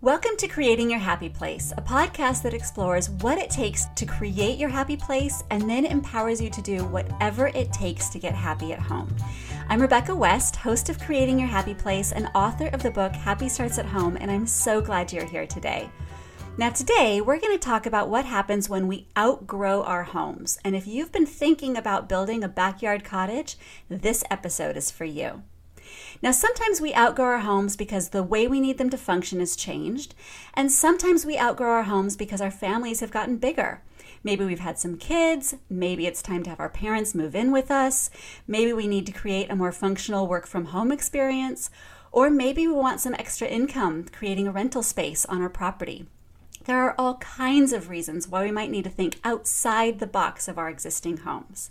Welcome to Creating Your Happy Place, a podcast that explores what it takes to create your happy place and then empowers you to do whatever it takes to get happy at home. I'm Rebecca West, host of Creating Your Happy Place and author of the book Happy Starts at Home, and I'm so glad you're here today. Now, today we're going to talk about what happens when we outgrow our homes. And if you've been thinking about building a backyard cottage, this episode is for you. Now, sometimes we outgrow our homes because the way we need them to function has changed, and sometimes we outgrow our homes because our families have gotten bigger. Maybe we've had some kids, maybe it's time to have our parents move in with us, maybe we need to create a more functional work from home experience, or maybe we want some extra income creating a rental space on our property. There are all kinds of reasons why we might need to think outside the box of our existing homes.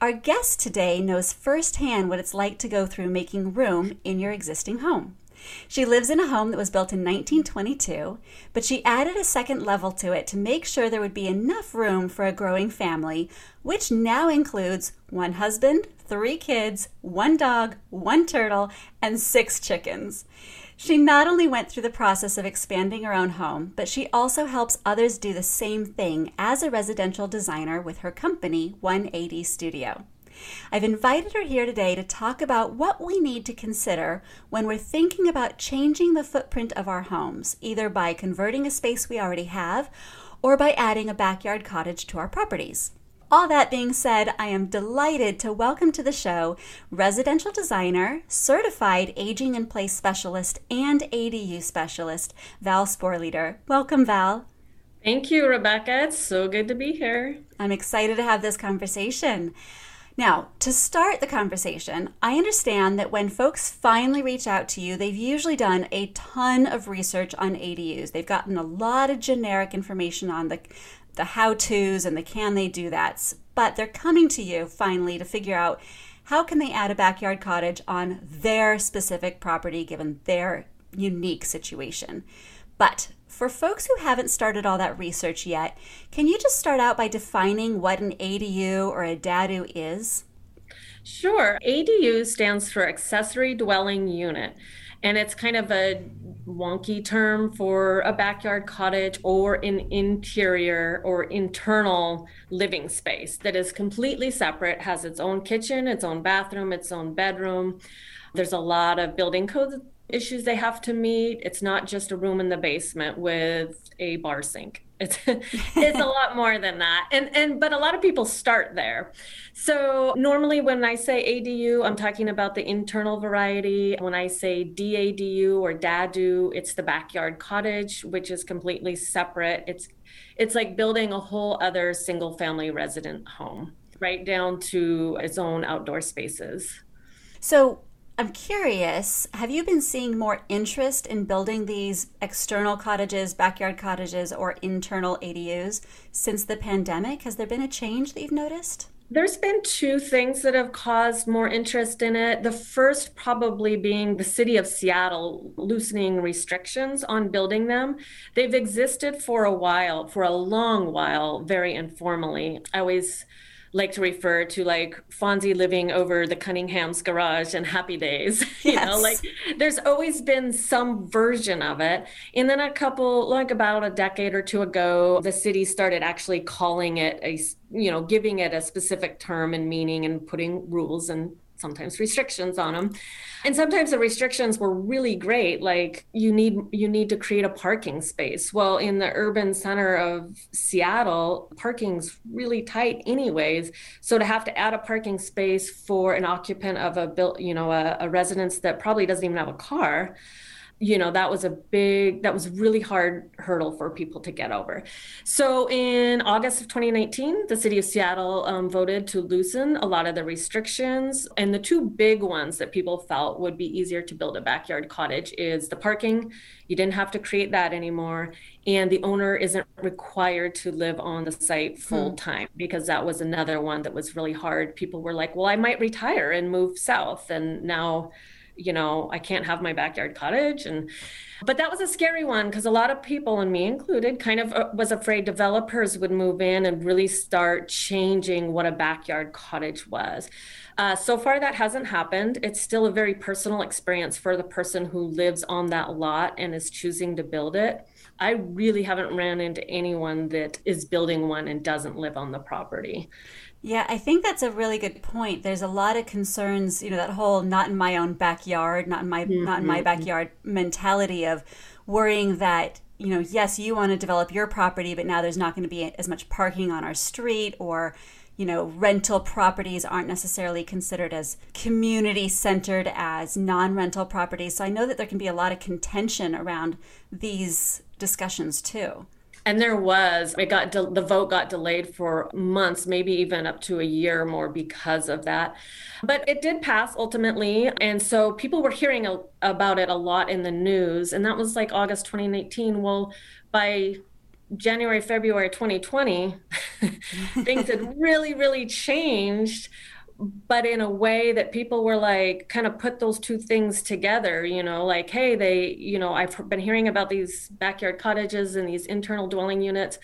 Our guest today knows firsthand what it's like to go through making room in your existing home. She lives in a home that was built in 1922, but she added a second level to it to make sure there would be enough room for a growing family, which now includes one husband, three kids, one dog, one turtle, and six chickens. She not only went through the process of expanding her own home, but she also helps others do the same thing as a residential designer with her company, 180 Studio. I've invited her here today to talk about what we need to consider when we're thinking about changing the footprint of our homes, either by converting a space we already have or by adding a backyard cottage to our properties. All that being said, I am delighted to welcome to the show residential designer, certified aging in place specialist, and ADU specialist, Val Sporleder. Welcome, Val. Thank you, Rebecca. It's so good to be here. I'm excited to have this conversation. Now, to start the conversation, I understand that when folks finally reach out to you, they've usually done a ton of research on ADUs. They've gotten a lot of generic information on the the how to's and the can they do that's, but they're coming to you finally to figure out how can they add a backyard cottage on their specific property given their unique situation. But for folks who haven't started all that research yet, can you just start out by defining what an ADU or a DADU is? Sure. ADU stands for accessory dwelling unit and it's kind of a wonky term for a backyard cottage or an interior or internal living space that is completely separate, has its own kitchen, its own bathroom, its own bedroom. There's a lot of building code issues they have to meet. It's not just a room in the basement with a bar sink. It's it's a lot more than that. And and but a lot of people start there. So normally when I say ADU, I'm talking about the internal variety. When I say DADU or DADU, it's the backyard cottage, which is completely separate. It's it's like building a whole other single family resident home, right down to its own outdoor spaces. So I'm curious, have you been seeing more interest in building these external cottages, backyard cottages, or internal ADUs since the pandemic? Has there been a change that you've noticed? There's been two things that have caused more interest in it. The first, probably being the city of Seattle loosening restrictions on building them. They've existed for a while, for a long while, very informally. I always like to refer to like Fonzie living over the Cunningham's garage and Happy Days. you yes. know, like there's always been some version of it. And then a couple, like about a decade or two ago, the city started actually calling it a, you know, giving it a specific term and meaning and putting rules and sometimes restrictions on them and sometimes the restrictions were really great like you need you need to create a parking space. Well in the urban center of seattle parking's really tight anyways so to have to add a parking space for an occupant of a built you know a, a residence that probably doesn't even have a car you know that was a big that was really hard hurdle for people to get over. So in august of 2019 the city of seattle um, voted to loosen a lot of the restrictions. And the two big ones that people felt would be easier to build a backyard cottage is the parking. You didn't have to create that anymore. And the owner isn't required to live on the site full time hmm. because that was another one that was really hard. People were like well i might retire and move south. And now you know, I can't have my backyard cottage. And But that was a scary one because a lot of people, and me included, kind of uh, was afraid developers would move in and really start changing what a backyard cottage was. Uh, so far, that hasn't happened. It's still a very personal experience for the person who lives on that lot and is choosing to build it. I really haven't ran into anyone that is building one and doesn't live on the property. Yeah, I think that's a really good point. There's a lot of concerns, you know, that whole not in my own backyard, not in my mm-hmm. not in my mm-hmm. backyard mentality of worrying that, you know, yes, you want to develop your property, but now there's not going to be as much parking on our street or you know, rental properties aren't necessarily considered as community centered as non rental properties. So I know that there can be a lot of contention around these discussions too. And there was, it got de- the vote got delayed for months, maybe even up to a year or more because of that. But it did pass ultimately, and so people were hearing a- about it a lot in the news, and that was like August 2019. Well, by January, February 2020, things had really, really changed but in a way that people were like kind of put those two things together you know like hey they you know i've been hearing about these backyard cottages and these internal dwelling units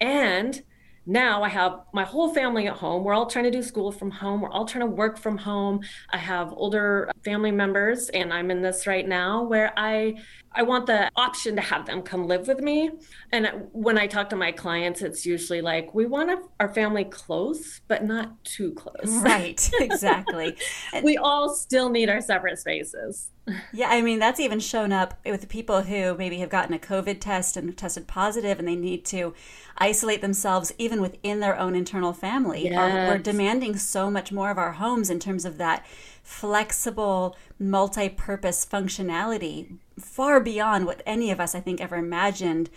and now I have my whole family at home. We're all trying to do school from home. We're all trying to work from home. I have older family members and I'm in this right now where I I want the option to have them come live with me. And when I talk to my clients, it's usually like, we want our family close, but not too close. Right, exactly. we all still need our separate spaces. Yeah, I mean, that's even shown up with people who maybe have gotten a COVID test and tested positive and they need to isolate themselves even within their own internal family. Yes. Our, we're demanding so much more of our homes in terms of that flexible, multi purpose functionality far beyond what any of us, I think, ever imagined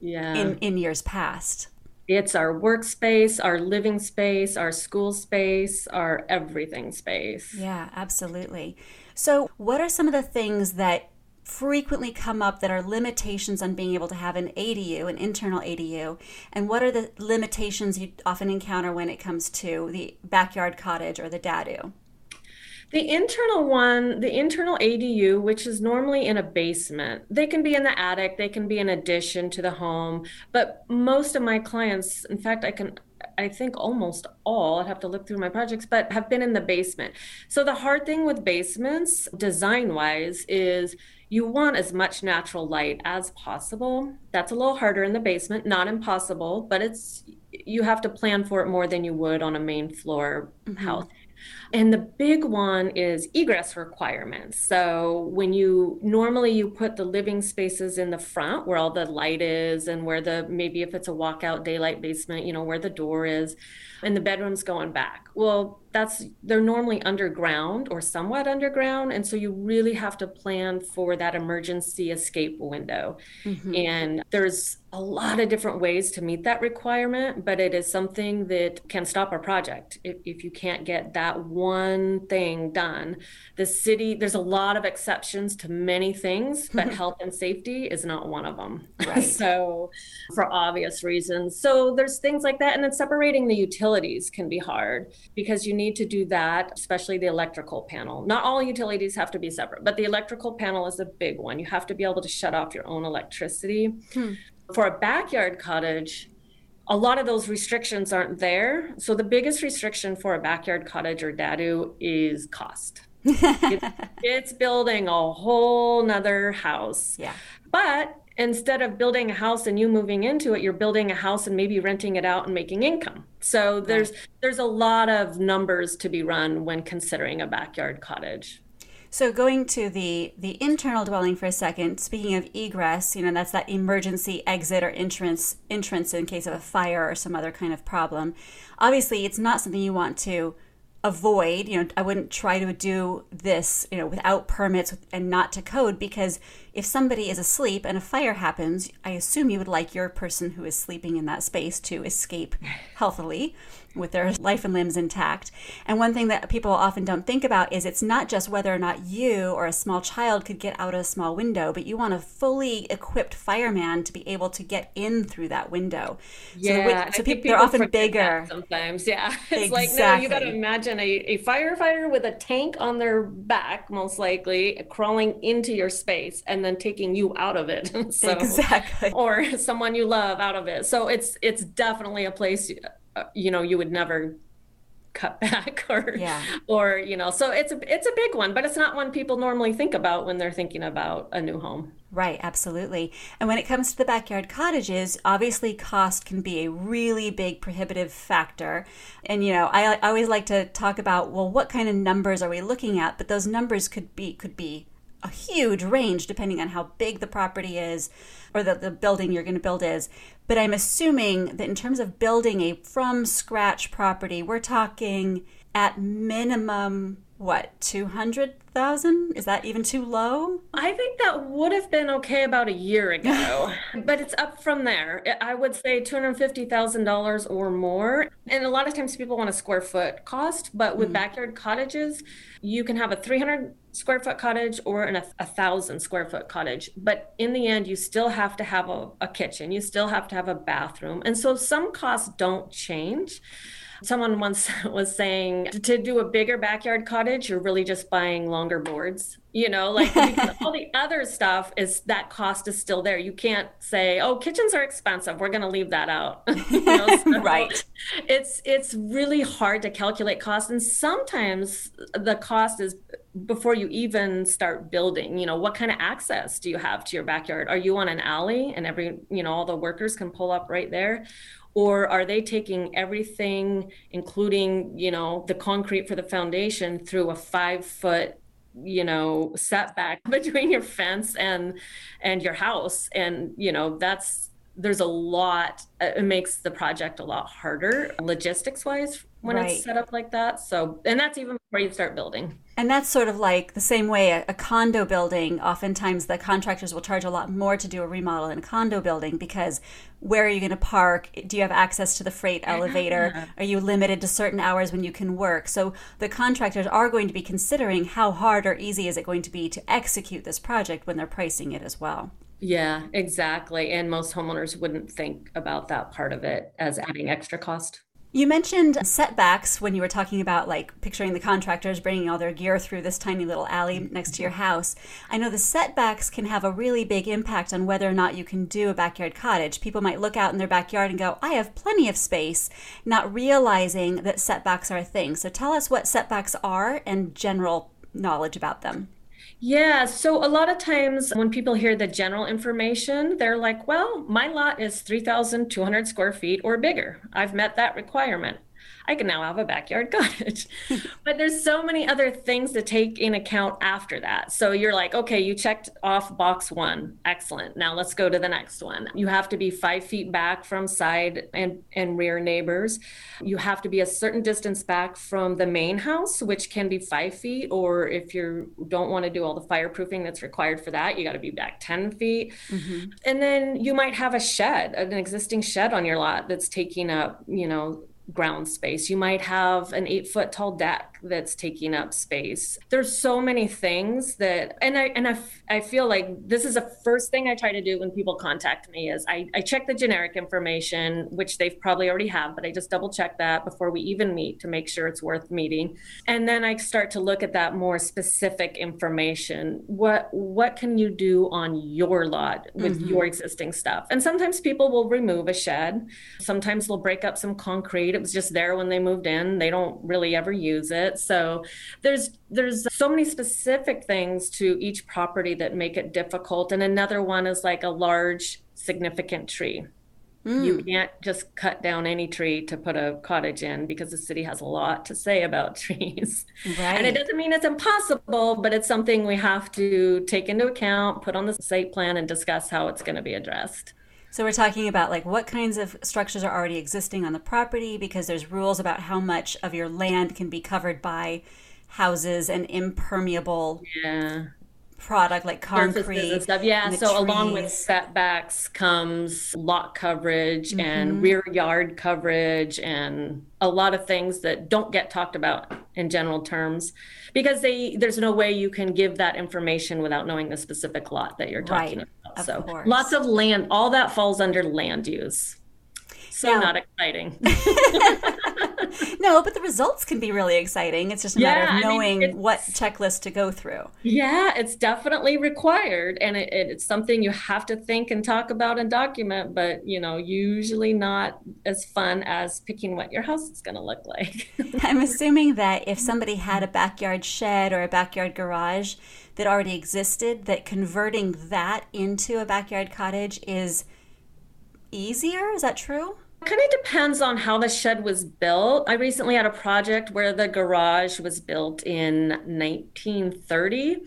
yeah. in, in years past. It's our workspace, our living space, our school space, our everything space. Yeah, absolutely. So, what are some of the things that frequently come up that are limitations on being able to have an ADU, an internal ADU, and what are the limitations you often encounter when it comes to the backyard cottage or the dadu? The internal one, the internal ADU, which is normally in a basement, they can be in the attic, they can be an addition to the home. But most of my clients, in fact, I can, I think almost all, I'd have to look through my projects, but have been in the basement. So the hard thing with basements, design wise, is you want as much natural light as possible. That's a little harder in the basement, not impossible, but it's, you have to plan for it more than you would on a main floor mm-hmm. house. And the big one is egress requirements. So when you normally you put the living spaces in the front where all the light is and where the maybe if it's a walkout daylight basement, you know, where the door is and the bedrooms going back. Well, that's they're normally underground or somewhat underground and so you really have to plan for that emergency escape window mm-hmm. and there's a lot of different ways to meet that requirement but it is something that can stop a project if, if you can't get that one thing done the city there's a lot of exceptions to many things but health and safety is not one of them right. so for obvious reasons so there's things like that and then separating the utilities can be hard because you need need to do that, especially the electrical panel. Not all utilities have to be separate, but the electrical panel is a big one. You have to be able to shut off your own electricity. Hmm. For a backyard cottage, a lot of those restrictions aren't there. So the biggest restriction for a backyard cottage or dadu is cost. it's, it's building a whole nother house. Yeah. But instead of building a house and you moving into it you're building a house and maybe renting it out and making income so there's right. there's a lot of numbers to be run when considering a backyard cottage so going to the the internal dwelling for a second speaking of egress you know that's that emergency exit or entrance entrance in case of a fire or some other kind of problem. Obviously it's not something you want to avoid. You know i wouldn't try to do this you know without permits and not to code because if somebody is asleep and a fire happens i assume you would like your person who is sleeping in that space to escape healthily with their life and limbs intact. And one thing that people often don't think about is it's not just whether or not you or a small child could get out of a small window, but you want a fully equipped fireman to be able to get in through that window. Yeah, so, so people, they're often bigger. Sometimes, yeah. It's exactly. like no, you got to imagine a, a firefighter with a tank on their back, most likely crawling into your space, and and then taking you out of it. so, exactly. Or someone you love out of it. So it's it's definitely a place uh, you know you would never cut back or yeah. or you know so it's a it's a big one but it's not one people normally think about when they're thinking about a new home right absolutely and when it comes to the backyard cottages obviously cost can be a really big prohibitive factor and you know I, I always like to talk about well what kind of numbers are we looking at but those numbers could be could be a huge range depending on how big the property is or the, the building you're going to build is. But I'm assuming that in terms of building a from scratch property, we're talking at minimum what 200,000 is that even too low? I think that would have been okay about a year ago but it's up from there. I would say $250,000 or more. And a lot of times people want a square foot cost but with mm. backyard cottages you can have a 300 square foot cottage or an, a thousand square foot cottage. But in the end you still have to have a, a kitchen. You still have to have a bathroom. And so some costs don't change Someone once was saying to do a bigger backyard cottage, you're really just buying longer boards. You know, like all the other stuff is that cost is still there. You can't say, "Oh, kitchens are expensive. We're going to leave that out." you know, so right. It's it's really hard to calculate cost, and sometimes the cost is before you even start building you know what kind of access do you have to your backyard are you on an alley and every you know all the workers can pull up right there or are they taking everything including you know the concrete for the foundation through a five foot you know setback between your fence and and your house? And you know that's there's a lot uh, it makes the project a lot harder logistics wise when right. it's set up like that. So and that's even before you start building and that's sort of like the same way a, a, condo building, oftentimes the contractors will charge a lot more to do a remodel in a condo building because where are you going to park? Do you have access to the freight elevator? Are you limited to certain hours when you can work? So the contractors are going to be considering how hard or easy is it going to be to execute this project when they're pricing it as well. Yeah, exactly. And most homeowners wouldn't think about that part of it as adding extra cost. You mentioned setbacks when you were talking about like picturing the contractors bringing all their gear through this tiny little alley next to your house. I know the setbacks can have a really big impact on whether or not you can do a backyard cottage. People might look out in their backyard and go, I have plenty of space, not realizing that setbacks are a thing. So tell us what setbacks are and general knowledge about them. Yeah. So a lot of times when people hear the general information, they're like, well, my lot is 3,200 square feet or bigger. I've met that requirement. I can now have a backyard cottage. but there's so many other things to take in account after that. So you're like, okay, you checked off box one. Excellent. Now let's go to the next one. You have to be five feet back from side and, and rear neighbors. You have to be a certain distance back from the main house, which can be five feet. Or if you don't want to do all the fireproofing that's required for that, you got to be back 10 feet. Mm-hmm. And then you might have a shed, an existing shed on your lot that's taking up, you know, ground space. You might have an eight foot tall deck that's taking up space. There's so many things that, and I and I, I feel like this is the first thing I try to do when people contact me is I, I check the generic information, which they've probably already have, but I just double check that before we even meet to make sure it's worth meeting. And then I start to look at that more specific information. What what can you do on your lot with mm-hmm. your existing stuff? And sometimes people will remove a shed. Sometimes they'll break up some concrete. It was just there when they moved in. They don't really ever use it it. So there's there's so many specific things to each property that make it difficult. And another one is like a large significant tree. Mm. You can't just cut down any tree to put a cottage in because the city has a lot to say about trees. Right. And it doesn't mean it's impossible, but it's something we have to take into account, put on the site plan, and discuss how it's going to be addressed. So we're talking about like what kinds of structures are already existing on the property because there's rules about how much of your land can be covered by houses and impermeable yeah. product like concrete and stuff. Yeah. And so trees. along with setbacks comes lot coverage mm-hmm. and rear yard coverage and a lot of things that don't get talked about in general terms because they there's no way you can give that information without knowing the specific lot that you're talking right. about. Of so course. lots of land, all that falls under land use. So yeah. not exciting. no, but the results can be really exciting. It's just a yeah, matter of knowing I mean, what checklist to go through. Yeah, it's definitely required, and it, it's something you have to think and talk about and document. But you know, usually not as fun as picking what your house is going to look like. I'm assuming that if somebody had a backyard shed or a backyard garage that already existed, that converting that into a backyard cottage is easier. Is that true? Kind of depends on how the shed was built. I recently had a project where the garage was built in 1930.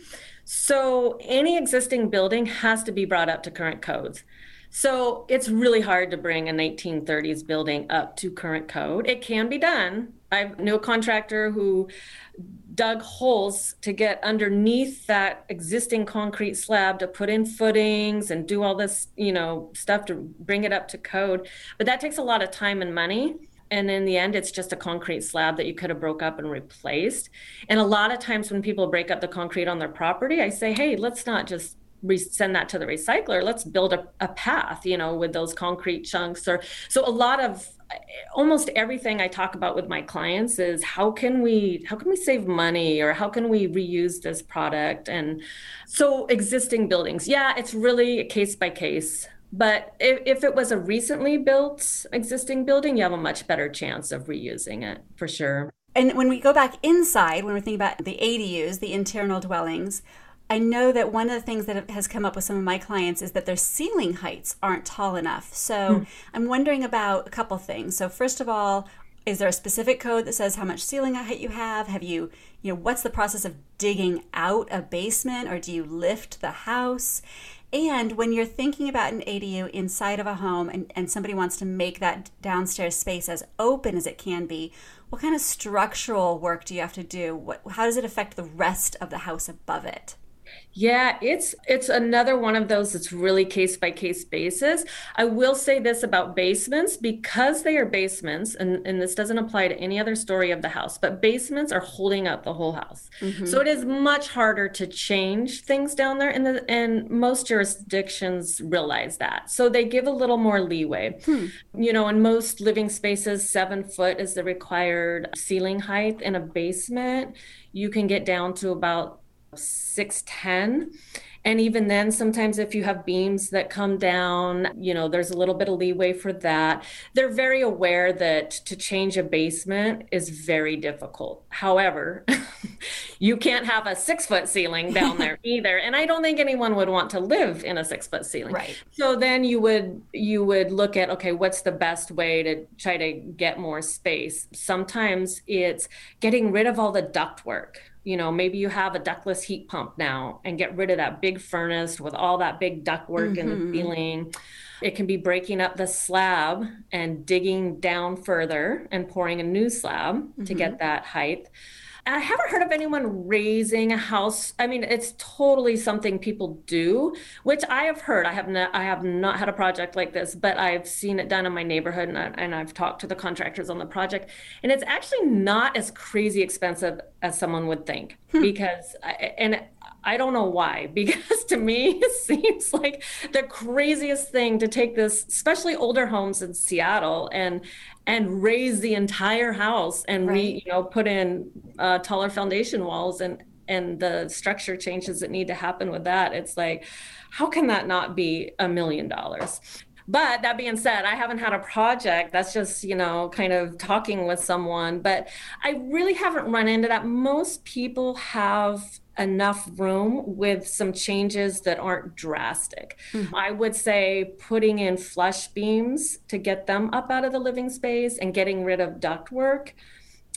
So any existing building has to be brought up to current codes. So it's really hard to bring a 1930s building up to current code. It can be done. I knew a contractor who dug holes to get underneath that existing concrete slab to put in footings and do all this, you know, stuff to bring it up to code. But that takes a lot of time and money. And in the end, it's just a concrete slab that you could have broke up and replaced. And a lot of times when people break up the concrete on their property, I say, hey, let's not just re- send that to the recycler let's build a, a path you know with those concrete chunks or so a lot of almost everything i talk about with my clients is how can we how can we save money or how can we reuse this product? And so existing buildings yeah it's really case by case but if, if it was a recently built existing building you have a much better chance of reusing it for sure. And when we go back inside when we're thinking about the adus the internal dwellings I know that one of the things that has come up with some of my clients is that their ceiling heights aren't tall enough. So mm. I'm wondering about a couple things. So first of all, is there a specific code that says how much ceiling height you have? Have you, you know, what's the process of digging out a basement or do you lift the house? And when you're thinking about an ADU inside of a home and, and somebody wants to make that downstairs space as open as it can be, what kind of structural work do you have to do? What, how does it affect the rest of the house above it? Yeah, it's it's another one of those that's really case by case basis. I will say this about basements because they are basements, and, and this doesn't apply to any other story of the house, but basements are holding up the whole house. Mm-hmm. So it is much harder to change things down there, and the, and most jurisdictions realize that. So they give a little more leeway. Hmm. You know, in most living spaces, seven foot is the required ceiling height in a basement. You can get down to about 610 and even then sometimes if you have beams that come down you know there's a little bit of leeway for that. They're very aware that to change a basement is very difficult. However you can't have a six foot ceiling down there either. And i don't think anyone would want to live in a six foot ceiling. Right. So then you would you would look at okay what's the best way to try to get more space? Sometimes it's getting rid of all the duct work you know, maybe you have a ductless heat pump now and get rid of that big furnace with all that big duct work mm-hmm. in the ceiling. It can be breaking up the slab and digging down further and pouring a new slab mm-hmm. to get mm-hmm. that height. I haven't heard of anyone raising a house. I mean, it's totally something people do, which I have heard. I have not, I have not had a project like this, but I've seen it done in my neighborhood, and, I, and I've talked to the contractors on the project, and it's actually not as crazy expensive as someone would think. Hmm. Because, I, and I don't know why, because to me, it seems like the craziest thing to take this, especially older homes in Seattle, and and raise the entire house and right. re, you know, put in uh, taller foundation walls and and the structure changes that need to happen with that. It's like, how can that not be a million dollars? But that being said, I haven't had a project. That's just, you know, kind of talking with someone. But I really haven't run into that. Most people have enough room with some changes that aren't drastic. Mm-hmm. I would say putting in flush beams to get them up out of the living space and getting rid of ductwork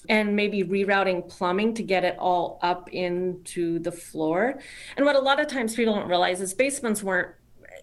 and maybe rerouting plumbing to get it all up into the floor. And what a lot of times people don't realize is basements weren't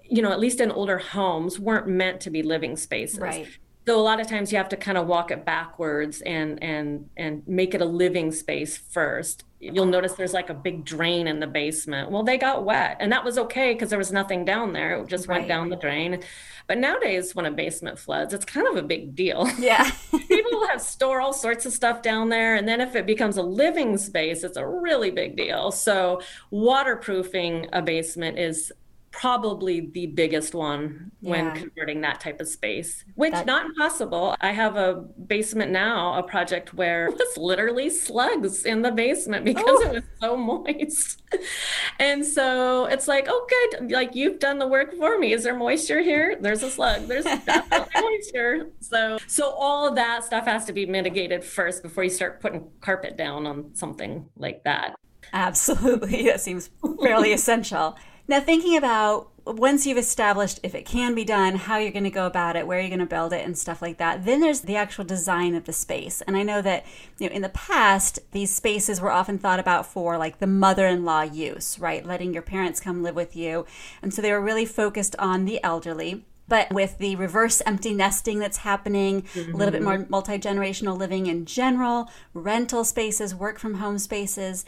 you know, at least in older homes, weren't meant to be living spaces. Right so a lot of times you have to kind of walk it backwards and and and make it a living space first you'll notice there's like a big drain in the basement. Well they got wet and that was okay because there was nothing down there. It just right. went down the drain. But nowadays when a basement floods it's kind of a big deal. Yeah. People have store all sorts of stuff down there and then if it becomes a living space it's a really big deal. So waterproofing a basement is probably the biggest one when converting that type of space, which that... not impossible. I have a basement now, a project where it was literally slugs in the basement because oh. it was so moist. and so it's like, oh, good. Like you've done the work for me. Is there moisture here? There's a slug. There's definitely moisture. So, so all of that stuff has to be mitigated first before you start putting carpet down on something like that. Absolutely. That seems fairly essential. Now, thinking about once you've established if it can be done, how you're going to go about it, where you're going to build it, and stuff like that, then there's the actual design of the space. And I know that you know in the past these spaces were often thought about for like the mother-in-law use, right? Letting your parents come live with you, and so they were really focused on the elderly. But with the reverse empty nesting that's happening, mm-hmm. a little bit more multi generational living in general, rental spaces, work from home spaces,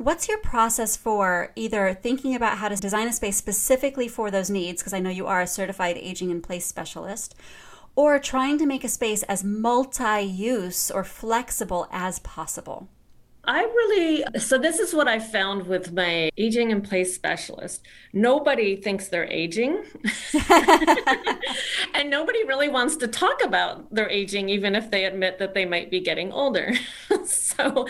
What's your process for either thinking about how to design a space specifically for those needs, because I know you are a certified aging in place specialist, or trying to make a space as multi use or flexible as possible? I really, so this is what I found with my aging in place specialist. Nobody thinks they're aging. and nobody really wants to talk about their aging, even if they admit that they might be getting older. so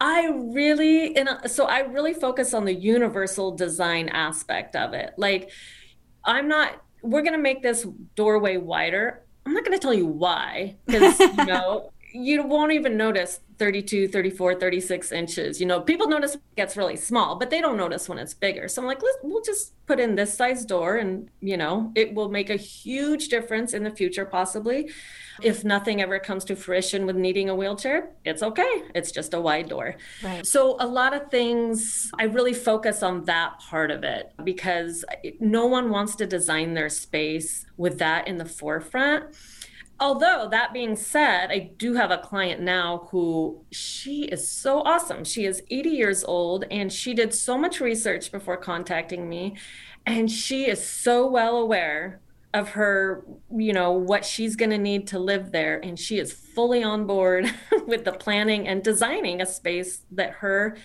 I really, and so I really focus on the universal design aspect of it. Like, I'm not, we're going to make this doorway wider. I'm not going to tell you why, because, you know, you won't even notice 32 34 36 inches you know people notice it gets really small but they don't notice when it's bigger. So i'm like Let's, we'll just put in this size door and you know it will make a huge difference in the future possibly. If nothing ever comes to fruition with needing a wheelchair it's okay. It's just a wide door. Right. so a lot of things i really focus on that part of it because no one wants to design their space with that in the forefront Although that being said, I do have a client now who she is so awesome. She is 80 years old and she did so much research before contacting me. And she is so well aware of her, you know, what she's going to need to live there. And she is fully on board with the planning and designing a space that her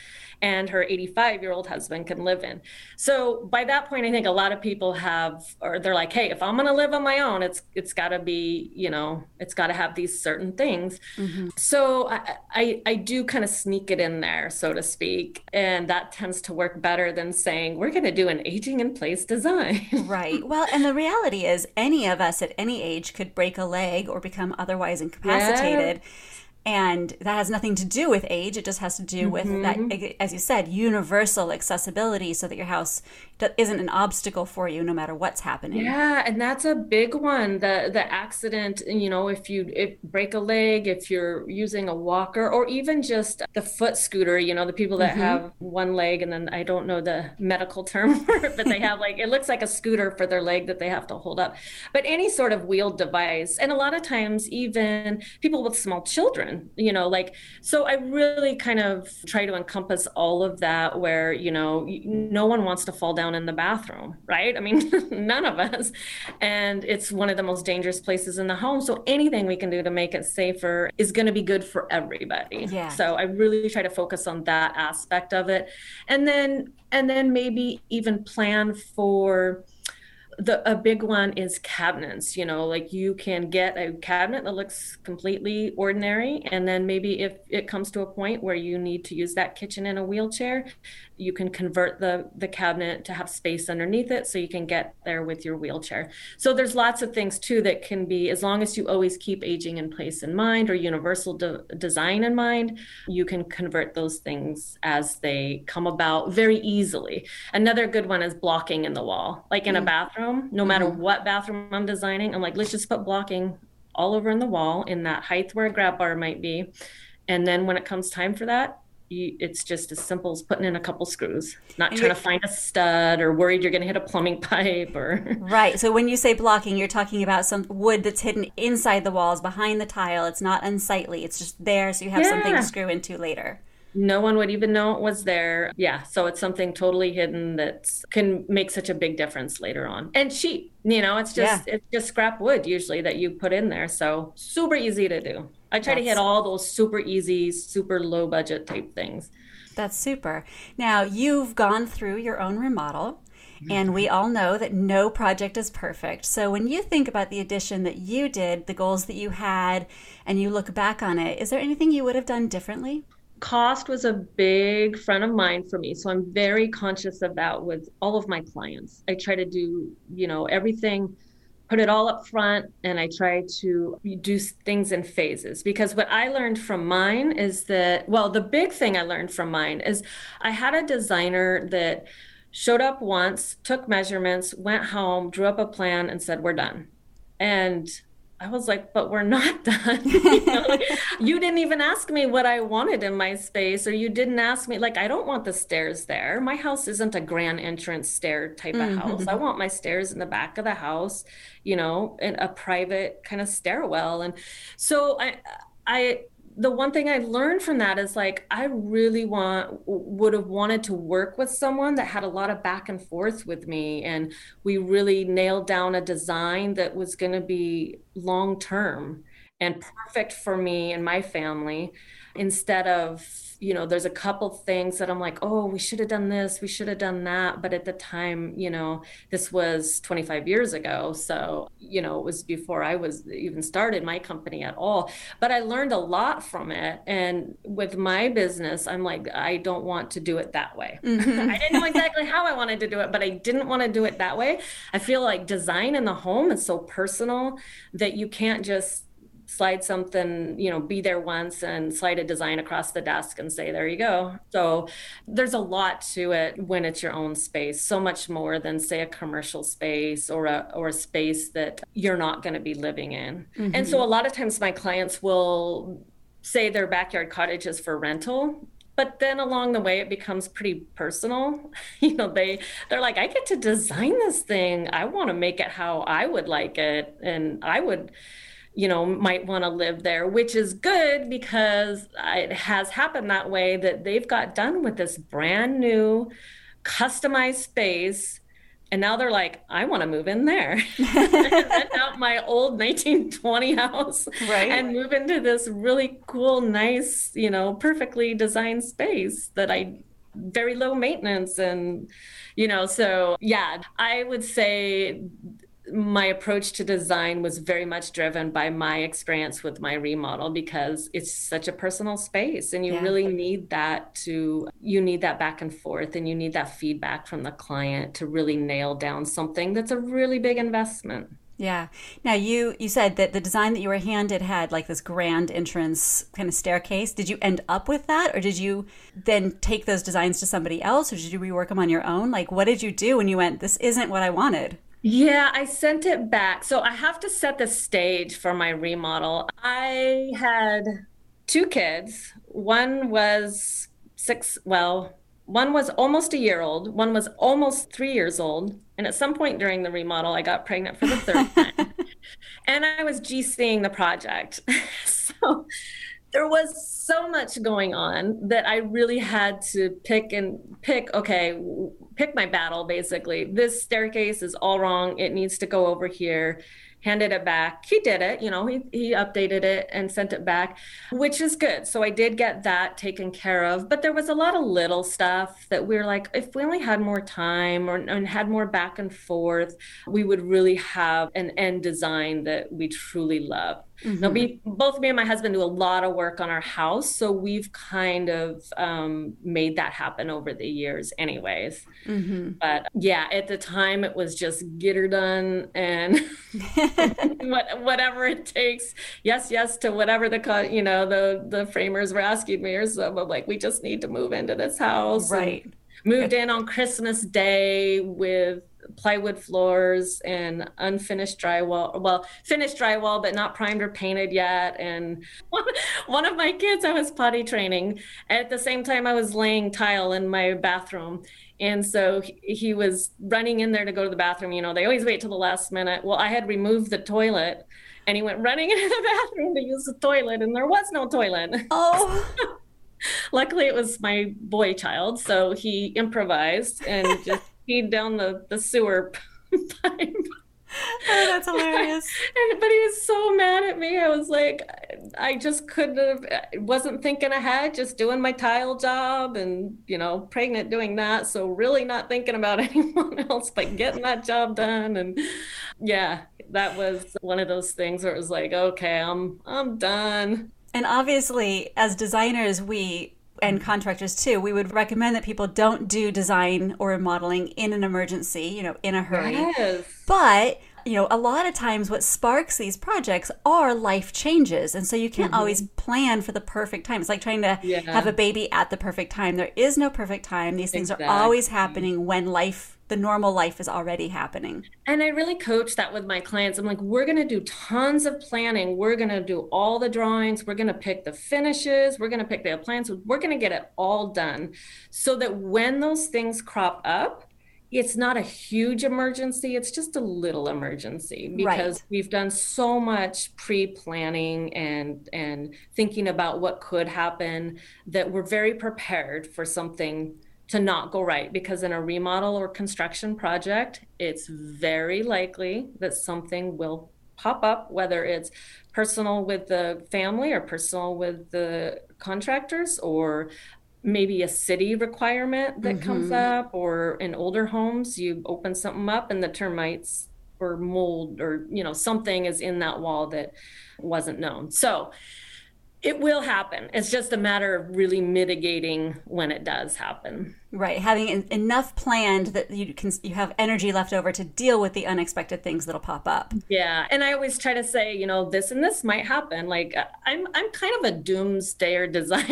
and her 85 year old husband can live in. So by that point, I think a lot of people have, or they're like, hey, if I'm going to live on my own, it's it's got to be, you know, it's got to have these certain things. Mm-hmm. So I, I I do kind of sneak it in there, so to speak, and that tends to work better than saying we're going to do an aging in place design. right. Well, and the reality is, any of us at any age could break a leg or become otherwise incapacitated. Yeah and that has nothing to do with age it just has to do with mm-hmm. that as you said universal accessibility so that your house isn't an obstacle for you no matter what's happening yeah and that's a big one the the accident you know if you if break a leg if you're using a walker or even just the foot scooter you know the people that mm-hmm. have one leg and then i don't know the medical term for it but they have like it looks like a scooter for their leg that they have to hold up but any sort of wheeled device and a lot of times even people with small children you know like so i really kind of try to encompass all of that where you know no one wants to fall down down in the bathroom, right? I mean, none of us. And it's one of the most dangerous places in the home. So anything we can do to make it safer is going to be good for everybody. Yeah. So I really try to focus on that aspect of it. And then and then maybe even plan for the a big one is cabinets you know like you can get a cabinet that looks completely ordinary and then maybe if it comes to a point where you need to use that kitchen in a wheelchair you can convert the the cabinet to have space underneath it so you can get there with your wheelchair. So there's lots of things too that can be as long as you always keep aging in place in mind or universal de- design in mind you can convert those things as they come about very easily. Another good one is blocking in the wall. Like in a mm. bathroom no matter mm-hmm. what bathroom i'm designing i'm like let's just put blocking all over in the wall in that height where a grab bar might be and then when it comes time for that you, it's just as simple as putting in a couple screws, not and trying to find a stud or worried you're going to hit a plumbing pipe or. Right. So when you say blocking, you're talking about some wood that's hidden inside the walls, behind the tile. It's not unsightly. It's just there, so you have yeah. something to screw into later. No one would even know it was there. Yeah. So it's something totally hidden that can make such a big difference later on. And cheap, you know, it's just yeah. it's just scrap wood usually that you put in there. So super easy to do. I try That's... to hit all those super easy, super low budget type things. That's super. Now, you've gone through your own remodel mm-hmm. And we all know that no project is perfect. So when you think about the addition that you did, the goals that you had, and you look back on it, is there anything you would have done differently? Cost was a big front of mine for me so i'm very conscious of that with all of my clients. I try to do you know everything put it all up front and i try to do things in phases. Because what i learned from mine is that well the big thing i learned from mine is i had a designer that showed up once took measurements went home drew up a plan and said we're done. And I was like, but we're not done. you, know, you, didn't even ask me what I wanted in my space, or you didn't ask me, like, I don't want the stairs there. My house isn't a grand entrance stair type of mm-hmm. house. I want my stairs in the back of the house, you know, in a private kind of stairwell. And so I, I, the one thing I learned from that is like I really want would have wanted to work with someone that had a lot of back and forth with me and we really nailed down a design that was going to be long term and perfect for me and my family instead of you know there's a couple things that i'm like oh we should have done this we should have done that but at the time you know this was 25 years ago so you know it was before i was even started my company at all but i learned a lot from it and with my business i'm like i don't want to do it that way mm-hmm. i didn't know exactly how i wanted to do it but i didn't want to do it that way i feel like design in the home is so personal that you can't just slide something, you know, be there once and slide a design across the desk and say, there you go. So there's a lot to it when it's your own space, so much more than say a commercial space or a or a space that you're not going to be living in. Mm-hmm. And so a lot of times my clients will say their backyard cottage is for rental but then along the way it becomes pretty personal you know they they're like i get to design this thing i want to make it how i would like it and i would you know might want to live there which is good because it has happened that way that they've got done with this brand new customized space and now they're like i want to move in there rent out my old 1920 house right. and move into this really cool nice you know perfectly designed space that i very low maintenance and you know so yeah i would say my approach to design was very much driven by my experience with my remodel because it's such a personal space and you yeah. really need that to you need that back and forth and you need that feedback from the client to really nail down something that's a really big investment yeah. Now you you said that the design that you were handed had like this grand entrance kind of staircase. Did you end up with that, or did you then take those designs to somebody else, or did you rework them on your own? Like, what did you do when you went? This isn't what I wanted. Yeah, I sent it back. So I have to set the stage for my remodel. I had two kids. One was six, well, one was almost a year old, one was almost three years old. And at some point during the remodel, I got pregnant for the third time. and I was GCing the project. so there was so much going on that I really had to pick and pick, okay, pick my battle basically. This staircase is all wrong. It needs to go over here handed it back. He did it, you know, he, he updated it and sent it back, which is good. So I did get that taken care of. But there was a lot of little stuff that we are like, if we only had more time or and had more back and forth, we would really have an end design that we truly love. Mm-hmm. Now, we both me and my husband do a lot of work on our house, so we've kind of um, made that happen over the years, anyways. Mm-hmm. But yeah, at the time, it was just get her done and what, whatever it takes. Yes, yes to whatever the you know the the framers were asking me or so. But like, we just need to move into this house, right? Moved in on Christmas Day with plywood floors and unfinished drywall well finished drywall but not primed or painted yet. And one, one of my kids i was potty training. At the same time i was laying tile in my bathroom. And so he, he was running in there to go to the bathroom. You know they always wait till the last minute. Well i had removed the toilet and he went running into the bathroom to use the toilet and there was no toilet. Oh. Luckily it was my boy child so he improvised and just peed down the, the sewer pipe. Oh, that's hilarious. and but he was so mad at me. I was like, I just couldn't have, wasn't thinking ahead, just doing my tile job and, you know, pregnant doing that. So really not thinking about anyone else, but getting that job done. And yeah, that was one of those things where it was like, okay, I'm, I'm done. And obviously, as designers, we and contractors too, we would recommend that people don't do design or modeling in an emergency, you know, in a hurry. Yes. But you know, a lot of times what sparks these projects are life changes. And so you can't mm-hmm. always plan for the perfect time. It's like trying to yeah. have a baby at the perfect time. There is no perfect time. These things exactly. are always happening when life the normal life is already happening. And I really coach that with my clients. I'm like, we're going to do tons of planning. We're going to do all the drawings. We're going to pick the finishes. We're going to pick the plans. We're going to get it all done so that when those things crop up, it's not a huge emergency it's just a little emergency because right. we've done so much pre-planning and and thinking about what could happen that we're very prepared for something to not go right because in a remodel or construction project it's very likely that something will pop up whether it's personal with the family or personal with the contractors or maybe a city requirement that mm-hmm. comes up or in older homes you open something up and the termites or mold or you know something is in that wall that wasn't known. So it will happen. It's just a matter of really mitigating when it does happen Right, having enough planned that you can you have energy left over to deal with the unexpected things that'll pop up. Yeah, and I always try to say, you know, this and this might happen. Like uh, I'm I'm kind of a doomsdayer designer.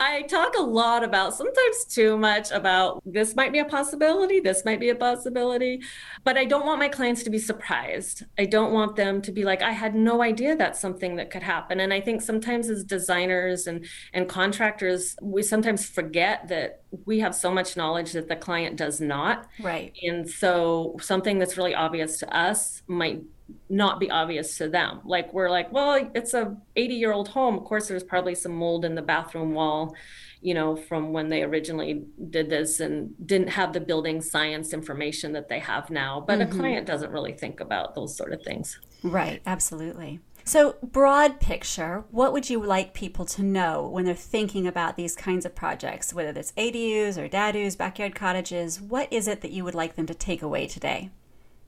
I talk a lot about sometimes too much about this might be a possibility, this might be a possibility, but I don't want my clients to be surprised. I don't want them to be like I had no idea that's something that could happen. And I think sometimes as designers and and contractors, we sometimes forget that that we have so much knowledge that the client does not. Right. And so something that's really obvious to us might not be obvious to them. Like we're like, well, it's a 80 year old home. Of course, there's probably some mold in the bathroom wall, you know, from when they originally did this and didn't have the building science information that they have now. But mm-hmm. a client doesn't really think about those sort of things. Right. Absolutely. So, broad picture, what would you like people to know when they're thinking about these kinds of projects, whether it's ADUs or DADUs, backyard cottages? What is it that you would like them to take away today?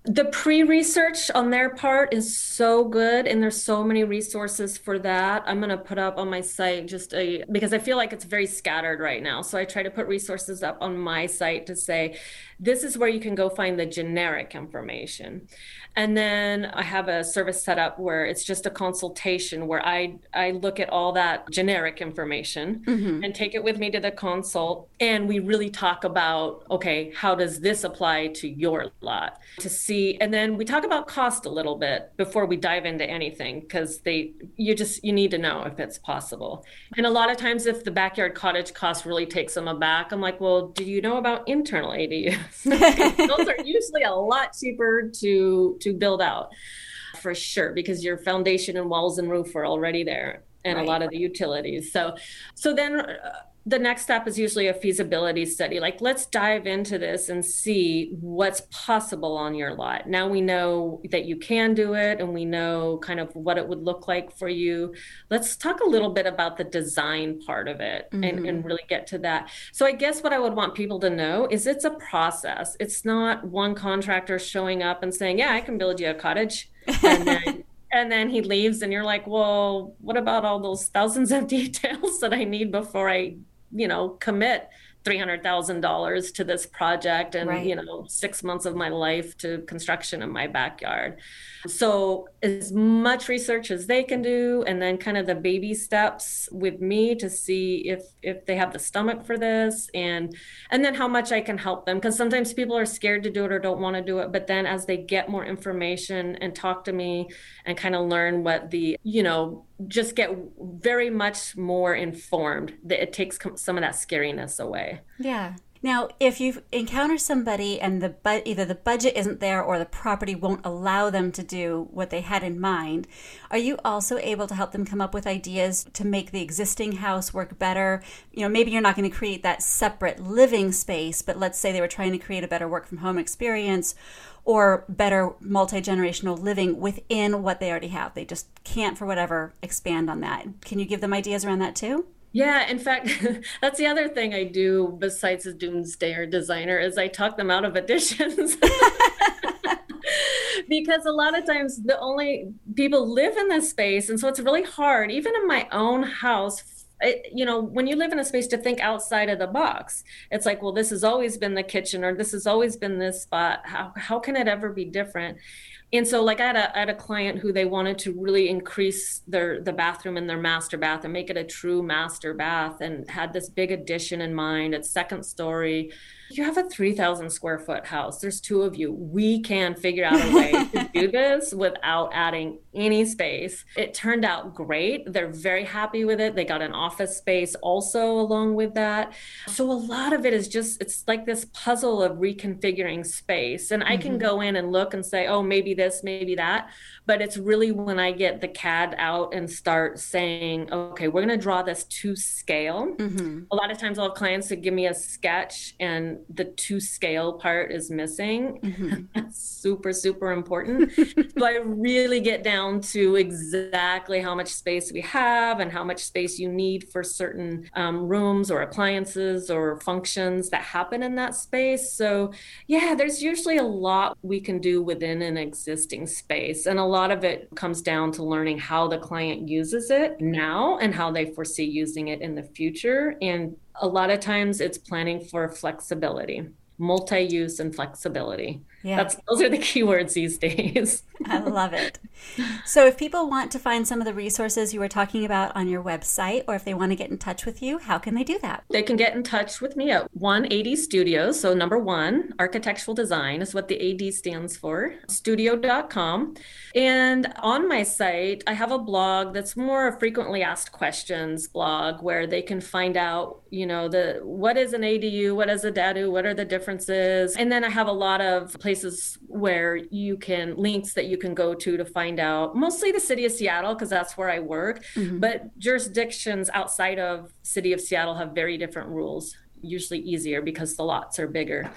the pre-research on their part is so good and there's so many resources for that i'm going to put up on my site just a because i feel like it's very scattered right now so i try to put resources up on my site to say this is where you can go find the generic information and then I have a service set up where it's just a consultation where I I look at all that generic information mm-hmm. and take it with me to the consult and we really talk about okay, how does this apply to your lot to see and then we talk about cost a little bit before we dive into anything because they you just you need to know if it's possible. And a lot of times if the backyard cottage cost really takes them aback, I'm like, "Well, do you know about internal ADUs?" Those are usually a lot cheaper to to build out for sure because your foundation and walls and roof are already there and right. a lot of the utilities so so then uh, the next step is usually a feasibility study. Like, let's dive into this and see what's possible on your lot. Now we know that you can do it and we know kind of what it would look like for you. Let's talk a little bit about the design part of it mm-hmm. and, and really get to that. So, I guess what I would want people to know is it's a process. It's not one contractor showing up and saying, Yeah, I can build you a cottage. And then and then he leaves and you're like well what about all those thousands of details that i need before i you know, commit $300,000 to this project and, right. you know, six months of my life to construction in my backyard. So, as much research as they can do, and then kind of the baby steps with me to see if if they have the stomach for this, and and then how much I can help them. Because sometimes people are scared to do it or don't want to do it, but then as they get more information and talk to me and kind of learn what the you know just get very much more informed. That it takes some of that scariness away. Yeah Now, if you encounter somebody and the bu- either the budget isn't there or the property won't allow them to do what they had in mind, are you also able to help them come up with ideas to make the existing house work better? You know, maybe you're not going to create that separate living space, but let's say they were trying to create a better work from home experience or better multi generational living within what they already have. They just can't, for whatever, expand on that. Can you give them ideas around that too? Yeah, in fact, that's the other thing I do besides a doomsdayer designer is I talk them out of additions. because a lot of times the only people live in this space and so it's really hard even in my own house it, you know when you live in a space to think outside of the box it's like well this has always been the kitchen or this has always been this spot how, how can it ever be different and so like I had, a, I had a client who they wanted to really increase their the bathroom in their master bath and make it a true master bath and had this big addition in mind. It's second story. You have a 3000 square foot house. There's two of you. We can figure out a way to do this without adding any space it turned out great they're very happy with it they got an office space also along with that so a lot of it is just it's like this puzzle of reconfiguring space and mm-hmm. i can mm-hmm. go in and look and say oh maybe this maybe that but it's really when i get the cad out and start saying okay we're going to draw this to scale mm-hmm. a lot of times i'll have clients that give me a sketch and the to scale part is missing. Mm-hmm. super, super important. so I really get down to exactly how much space we have and how much space you need for certain um, rooms or appliances or functions that happen in that space. So, yeah, there's usually a lot we can do within an existing space. And a lot of it comes down to learning how the client uses it now and how they foresee using it in the future and a lot of times it's planning for flexibility multi-use and flexibility yeah. That's those are the keywords these days. I love it. So if people want to find some of the resources you were talking about on your website or if they want to get in touch with you, how can they do that? They can get in touch with me at 1AD Studios. So number 1, architectural design is what the AD stands for. studio.com. And on my site, I have a blog that's more a frequently asked questions blog where they can find out, you know, the what is an ADU, what is a DADU, what are the differences? And then I have a lot of places places where you can links that you can go to to find out mostly the city of Seattle because that's where I work, mm-hmm. but jurisdictions outside of city of Seattle have very different rules, usually easier because the lots are bigger.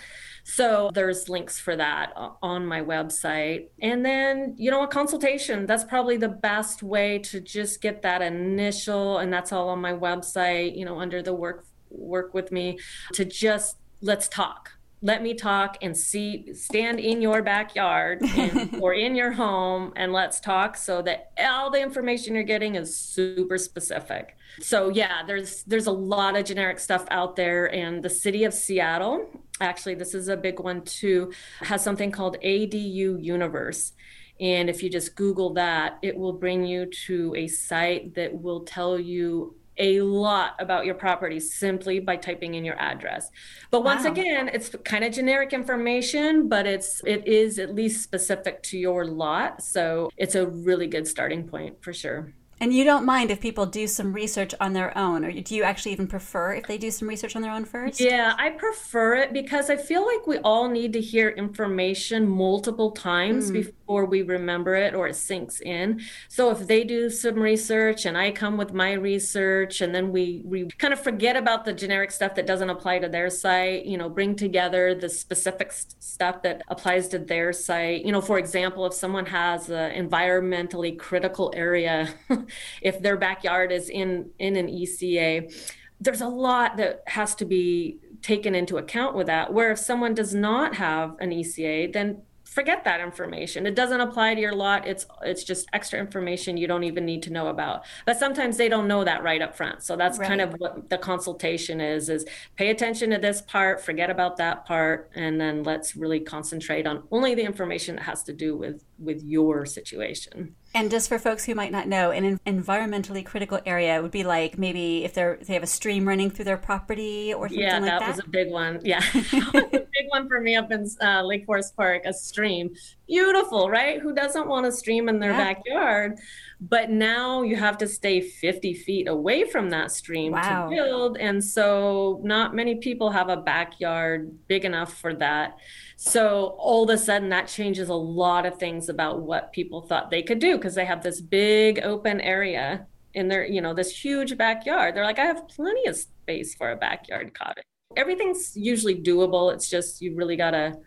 So there's links for that on my website. And then, you know, a consultation, that's probably the best way to just get that initial and that's all on my website, you know, under the work work with me to just let's talk let me talk and see stand in your backyard and, or in your home and let's talk so that all the information you're getting is super specific. So yeah there's there's a lot of generic stuff out there and the city of seattle. Actually this is a big one too. Has something called adu universe. And if you just google that it will bring you to a site that will tell you a lot about your property simply by typing in your address. But once wow. again, it's kind of generic information, but it's it is at least specific to your lot, so it's a really good starting point for sure. And you don't mind if people do some research on their own, or do you actually even prefer if they do some research on their own first? Yeah, I prefer it because I feel like we all need to hear information multiple times mm. before we remember it or it sinks in. So if they do some research and I come with my research, and then we, we kind of forget about the generic stuff that doesn't apply to their site, you know, bring together the specific st- stuff that applies to their site. You know, for example, if someone has an environmentally critical area, if their backyard is in in an ECA, there's a lot that has to be taken into account with that. Where if someone does not have an ECA, then forget that information. It doesn't apply to your lot. It's it's just extra information you don't even need to know about. But sometimes they don't know that right up front. So that's right. kind of what the consultation is is pay attention to this part forget about that part and then let's really concentrate on only the information that has to do with with your situation and just for folks who might not know, an environmentally critical area would be like maybe if they're they have a stream running through their property or something yeah, like that. Yeah, that. was a big one. Yeah, a big one for me up in uh, Lake Forest Park, a stream beautiful, right? Who doesn't want a stream in their yeah. backyard? But now you have to stay 50 feet away from that stream wow. to build. And so not many people have a backyard big enough for that. So all of a sudden that changes a lot of things about what people thought they could do because they have this big open area in their, you know, this huge backyard. They're like, I have plenty of space for a backyard cottage. Everything's usually doable. It's just you really got to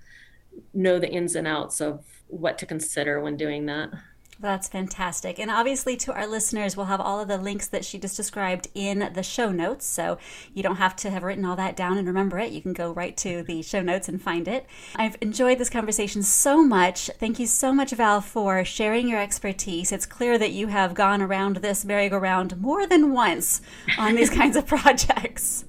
know the ins and outs of what to consider when doing that. That's fantastic. And obviously, to our listeners, we'll have all of the links that she just described in the show notes. So you don't have to have written all that down and remember it. You can go right to the show notes and find it. I've enjoyed this conversation so much. Thank you so much, Val, for sharing your expertise. It's clear that you have gone around this merry-go-round more than once on these kinds of projects.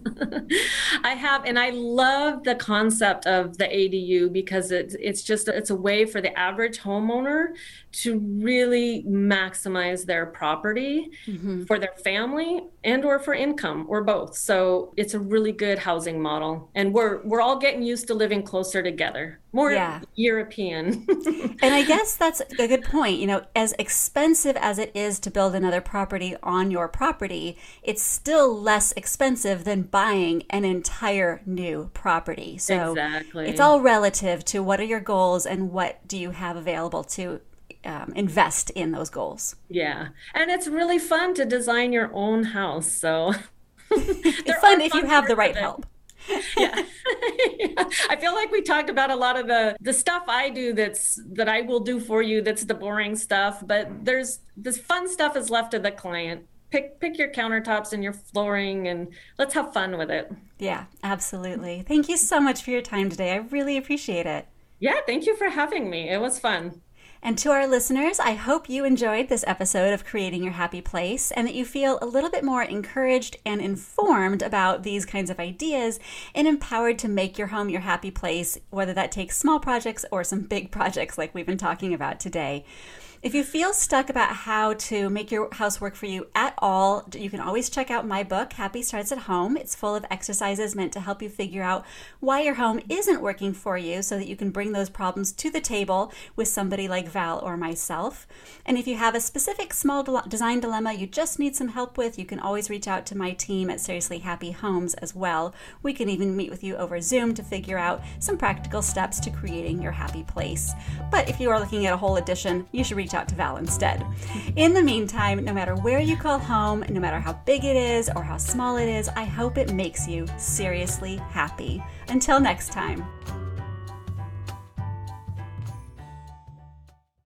I have, and I love the concept of the ADU because it's it's just it's a way for the average homeowner to really maximize their property mm-hmm. for their family and or for income or both so it's a really good housing model and we're we're all getting used to living closer together more yeah. european and i guess that's a good point you know as expensive as it is to build another property on your property it's still less expensive than buying an entire new property so exactly. it's all relative to what are your goals and what do you have available to um, invest in those goals. Yeah. And it's really fun to design your own house. So it's fun if you have the right help. yeah. yeah. I feel like we talked about a lot of the the stuff I do that's that I will do for you that's the boring stuff, but there's this fun stuff is left to the client. Pick pick your countertops and your flooring and let's have fun with it. Yeah, absolutely. Thank you so much for your time today. I really appreciate it. Yeah, thank you for having me. It was fun. And to our listeners, I hope you enjoyed this episode of Creating Your Happy Place and that you feel a little bit more encouraged and informed about these kinds of ideas and empowered to make your home your happy place, whether that takes small projects or some big projects like we've been talking about today. If you feel stuck about how to make your house work for you at all, you can always check out my book, Happy Starts at Home. It's full of exercises meant to help you figure out why your home isn't working for you so that you can bring those problems to the table with somebody like Val or myself. And if you have a specific small design dilemma you just need some help with, you can always reach out to my team at Seriously Happy Homes as well. We can even meet with you over Zoom to figure out some practical steps to creating your happy place. But if you are looking at a whole edition, you should reach out to Val instead. In the meantime, no matter where you call home, no matter how big it is or how small it is, I hope it makes you seriously happy. Until next time.